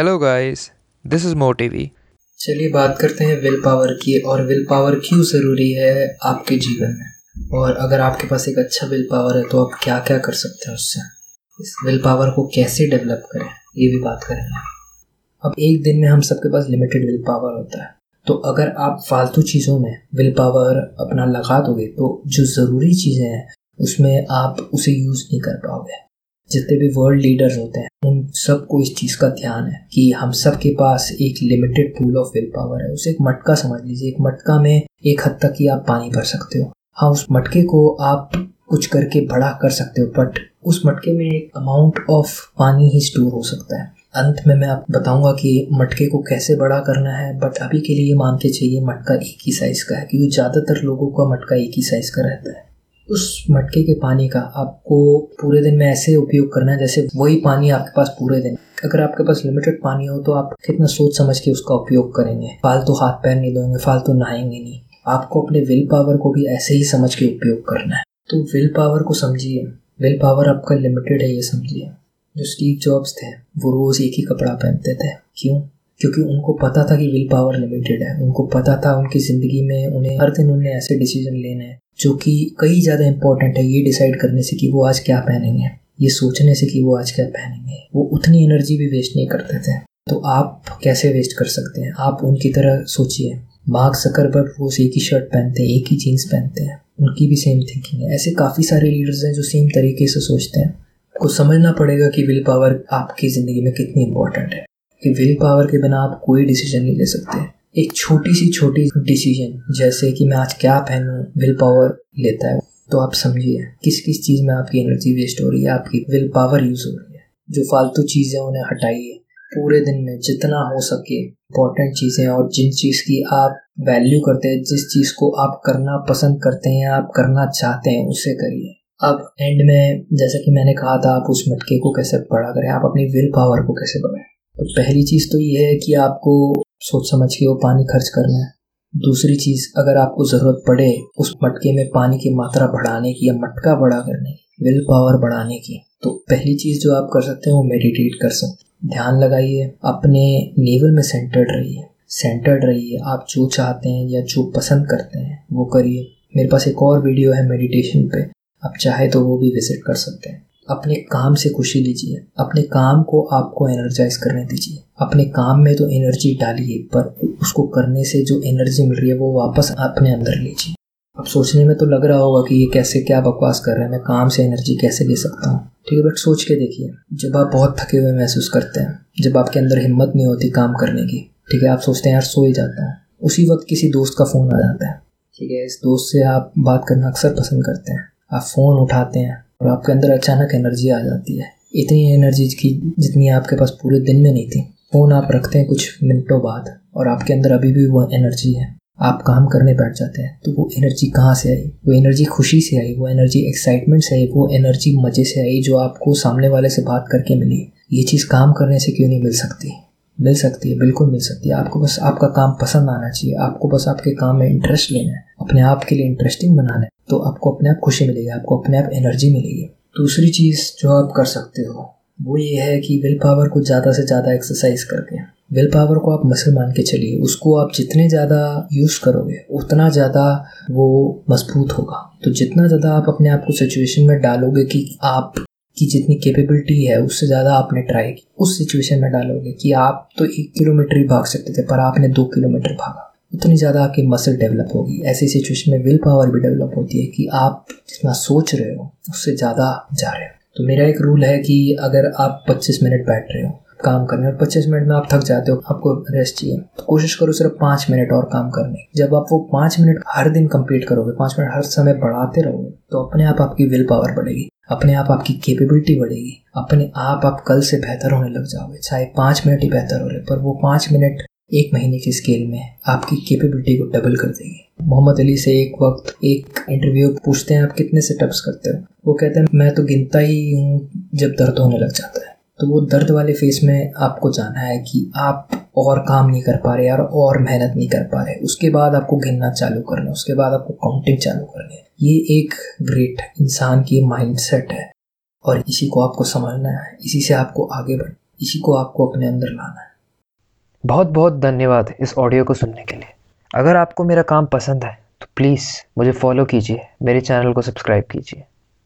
Hello guys this is मोटिवी चलिए बात करते हैं विल पावर की, और विल पावर क्यों ज़रूरी है आपके जीवन में? और अगर आपके पास एक अच्छा विल पावर है तो आप क्या क्या कर सकते हैं उससे? इस विल पावर को कैसे डेवलप करें? ये भी बात करेंगे अब एक दिन में हम सबके पास लिमिटेड विल पावर होता है। तो अगर आप फालतू चीज़ों में विल पावर अपना लगा दोगे तो जो ज़रूरी चीज़ें हैं, उसमें आप उसे यूज़ नहीं कर पाओगे। जितने भी वर्ल्ड लीडर्स होते हैं, उन सबको इस चीज़ का ध्यान है कि हम सब के पास एक limited pool of will power है। उसे एक मटका समझ लीजिए। एक मटका में एक हद तक ही आप पानी भर सकते हो। हाँ उस मटके को आप कुछ करके बड़ा कर सकते हो बट उस मटके में एक अमाउंट ऑफ़ पानी ही स्टोर हो सकता है। अंत में मैं आप बताऊँगा कि मटके को कैसे बड़ा करना है बट अभी के लिए मान के चाहिए मटका एक ही साइज़ का है, क्योंकि ज़्यादातर लोगों का मटका एक ही साइज़ का रहता है। उस मटके के पानी का आपको पूरे दिन में ऐसे उपयोग करना है जैसे वही पानी आपके पास पूरे दिन अगर आपके पास लिमिटेड पानी हो तो आप कितना सोच समझ के उसका उपयोग करेंगे। फालतू हाथ पैर नहीं धोएँगे, फालतू नहाएँगे नहीं। आपको अपने विल पावर को भी ऐसे ही समझ के उपयोग करना है। तो विल पावर को समझिए। विल पावर आपका लिमिटेड है, ये समझिए। जो स्टीव जॉब्स थे, वो रोज़ एक ही कपड़ा पहनते थे। क्यों? क्योंकि उनको पता था कि विल पावर लिमिटेड है। उनको पता था उनकी ज़िंदगी में उन्हें हर दिन उन्हें ऐसे डिसीज़न लेने हैं जो कि कई ज़्यादा इंपॉर्टेंट है। ये डिसाइड करने से कि वो आज क्या पहनेंगे, ये सोचने से कि वो आज क्या पहनेंगे। वो उतनी एनर्जी भी वेस्ट नहीं करते थे। तो आप कैसे वेस्ट कर सकते हैं? आप उनकी तरह सोचिए। मार्क सकरबर्ग वो एक ही शर्ट पहनते हैं, एक ही जीन्स पहनते हैं। उनकी भी सेम थिंकिंग है। ऐसे काफ़ी सारे लीडर्स हैं जो सेम तरीके से सोचते हैं। आपको समझना पड़ेगा कि विल पावर आपकी ज़िंदगी में कितनी इंपॉर्टेंट है। कि विल पावर के बिना आप कोई डिसीज़न नहीं ले सकते। एक छोटी सी, छोटी डिसीज़न जैसे कि मैं आज क्या पहनूं विल पावर लेता है। तो आप समझिए, किस किस चीज़ में आपकी एनर्जी वेस्ट हो रही है, आपकी विल पावर यूज़ हो रही है। जो फालतू चीज़ें उन्हें हटाइए। पूरे दिन में जितना हो सके इम्पोर्टेंट चीज़ें और जिन चीज़ की आप वैल्यू करते हैं, जिस चीज़ को आप करना पसंद करते हैं, आप करना चाहते हैं, उसे करिए। अब एंड में, जैसा कि मैंने कहा था, आप उस मटके को कैसे बड़ा करें, आप अपनी विल पावर को कैसे बढ़ाएँ। पहली चीज़ तो ये है कि आपको सोच समझ के वो पानी खर्च करना है। दूसरी चीज़, अगर आपको ज़रूरत पड़े उस मटके में पानी की मात्रा बढ़ाने की या मटका बड़ा करने की, विल पावर बढ़ाने की तो पहली चीज़ जो आप कर सकते हैं वो मेडिटेट कर सकते ध्यान लगाइए, अपने नेवल में सेंटर्ड रहिए। सेंटर्ड रहिए, आप जो चाहते हैं या जो पसंद करते हैं, वो करिए। मेरे पास एक और वीडियो है मेडिटेशन पे, आप चाहे तो वो भी विज़िट कर सकते हैं। अपने काम से खुशी लीजिए। अपने काम को आपको एनर्जाइज करने दीजिए। अपने काम में तो एनर्जी डालिए, पर उसको करने से जो एनर्जी मिल रही है, वो वापस अपने अंदर लीजिए। अब सोचने में तो लग रहा होगा कि ये कैसे, क्या बकवास कर रहे हैं, मैं काम से एनर्जी कैसे ले सकता हूँ? ठीक है बट सोच के देखिए। जब आप बहुत थके हुए महसूस करते हैं, जब आपके अंदर हिम्मत नहीं होती काम करने की, ठीक है, आप सोचते हैं, यार, सो ही जाता हूँ। उसी वक्त किसी दोस्त का फ़ोन आ जाता है। ठीक है, इस दोस्त से आप बात करना अक्सर पसंद करते हैं। आप फ़ोन उठाते हैं और आपके अंदर अचानक एनर्जी आ जाती है। इतनी एनर्जी की जितनी आपके पास पूरे दिन में नहीं थी। फ़ोन आप रखते हैं कुछ मिनटों बाद और आपके अंदर अभी भी वो एनर्जी है। आप काम करने बैठ जाते हैं तो वो एनर्जी कहाँ से आई? वो एनर्जी खुशी से आई, वो एनर्जी एक्साइटमेंट से आई, वो एनर्जी मज़े से आई, जो आपको सामने वाले से बात करके मिली। ये चीज़ काम करने से क्यों नहीं मिल सकती? मिल सकती है, बिल्कुल मिल सकती है। आपको बस आपका काम पसंद आना चाहिए। आपको बस आपके काम में इंटरेस्ट लेना है, अपने आप के लिए इंटरेस्टिंग बनाना है। तो आपको अपने आप खुशी मिलेगी, आपको अपने आप एनर्जी मिलेगी। दूसरी चीज़ जो आप कर सकते हो, वो ये है कि विल पावर को ज़्यादा से ज़्यादा एक्सरसाइज करके। विल पावर को आप मसल मान के चलिए, उसको आप जितने ज़्यादा यूज़ करोगे, उतना ज़्यादा वो मज़बूत होगा। तो जितना ज़्यादा आप अपने आप को सिचुएशन में डालोगे कि आप की जितनी कैपेबिलिटी है, उससे ज़्यादा आपने ट्राई की। उस सिचुएशन में डालोगे कि आप तो एक किलोमीटर ही भाग सकते थे, पर आपने दो किलोमीटर भागा। उतनी ज़्यादा आपकी मसल डेवलप होगी। ऐसी सिचुएशन में विल पावर भी डेवलप होती है कि आप जितना सोच रहे हो, उससे ज़्यादा जा रहे हो। तो मेरा एक रूल है कि अगर आप 25 मिनट बैठ रहे हो काम करने और 25 मिनट में आप थक जाते हो, आपको रेस्ट चाहिए। तो कोशिश करो सिर्फ़ पाँच मिनट और काम करने जब आप वो पाँच मिनट हर दिन कंप्लीट करोगे, पाँच मिनट हर समय बढ़ाते रहोगे तो अपने आप आपकी विल पावर बढ़ेगी। अपने आप आपकी कैपेबिलिटी बढ़ेगी। अपने आप आप कल से बेहतर होने लग जाओगे, चाहे पाँच मिनट ही बेहतर हो रहे, पर वो पाँच मिनट एक महीने की स्केल में आपकी कैपेबिलिटी को डबल कर देंगे। मोहम्मद अली से एक वक्त एक इंटरव्यू पूछते हैं, आप कितने सेटअप्स करते हो? वो कहते हैं, मैं तो गिनता ही हूँ जब दर्द होने लग जाता है। तो वो दर्द वाले फेस में आपको जाना है कि आप और काम नहीं कर पा रहे यार, और मेहनत नहीं कर पा रहे। उसके बाद आपको गिनना चालू करना उसके बाद आपको काउंटिंग चालू करनी है। ये एक ग्रेट इंसान की माइंड सेट है और इसी को आपको समझना है, इसी से आपको आगे बढ़, इसी को आपको अपने अंदर लाना है। बहुत बहुत धन्यवाद इस ऑडियो को सुनने के लिए। अगर आपको मेरा काम पसंद है तो प्लीज़ मुझे फॉलो कीजिए, मेरे चैनल को सब्सक्राइब कीजिए।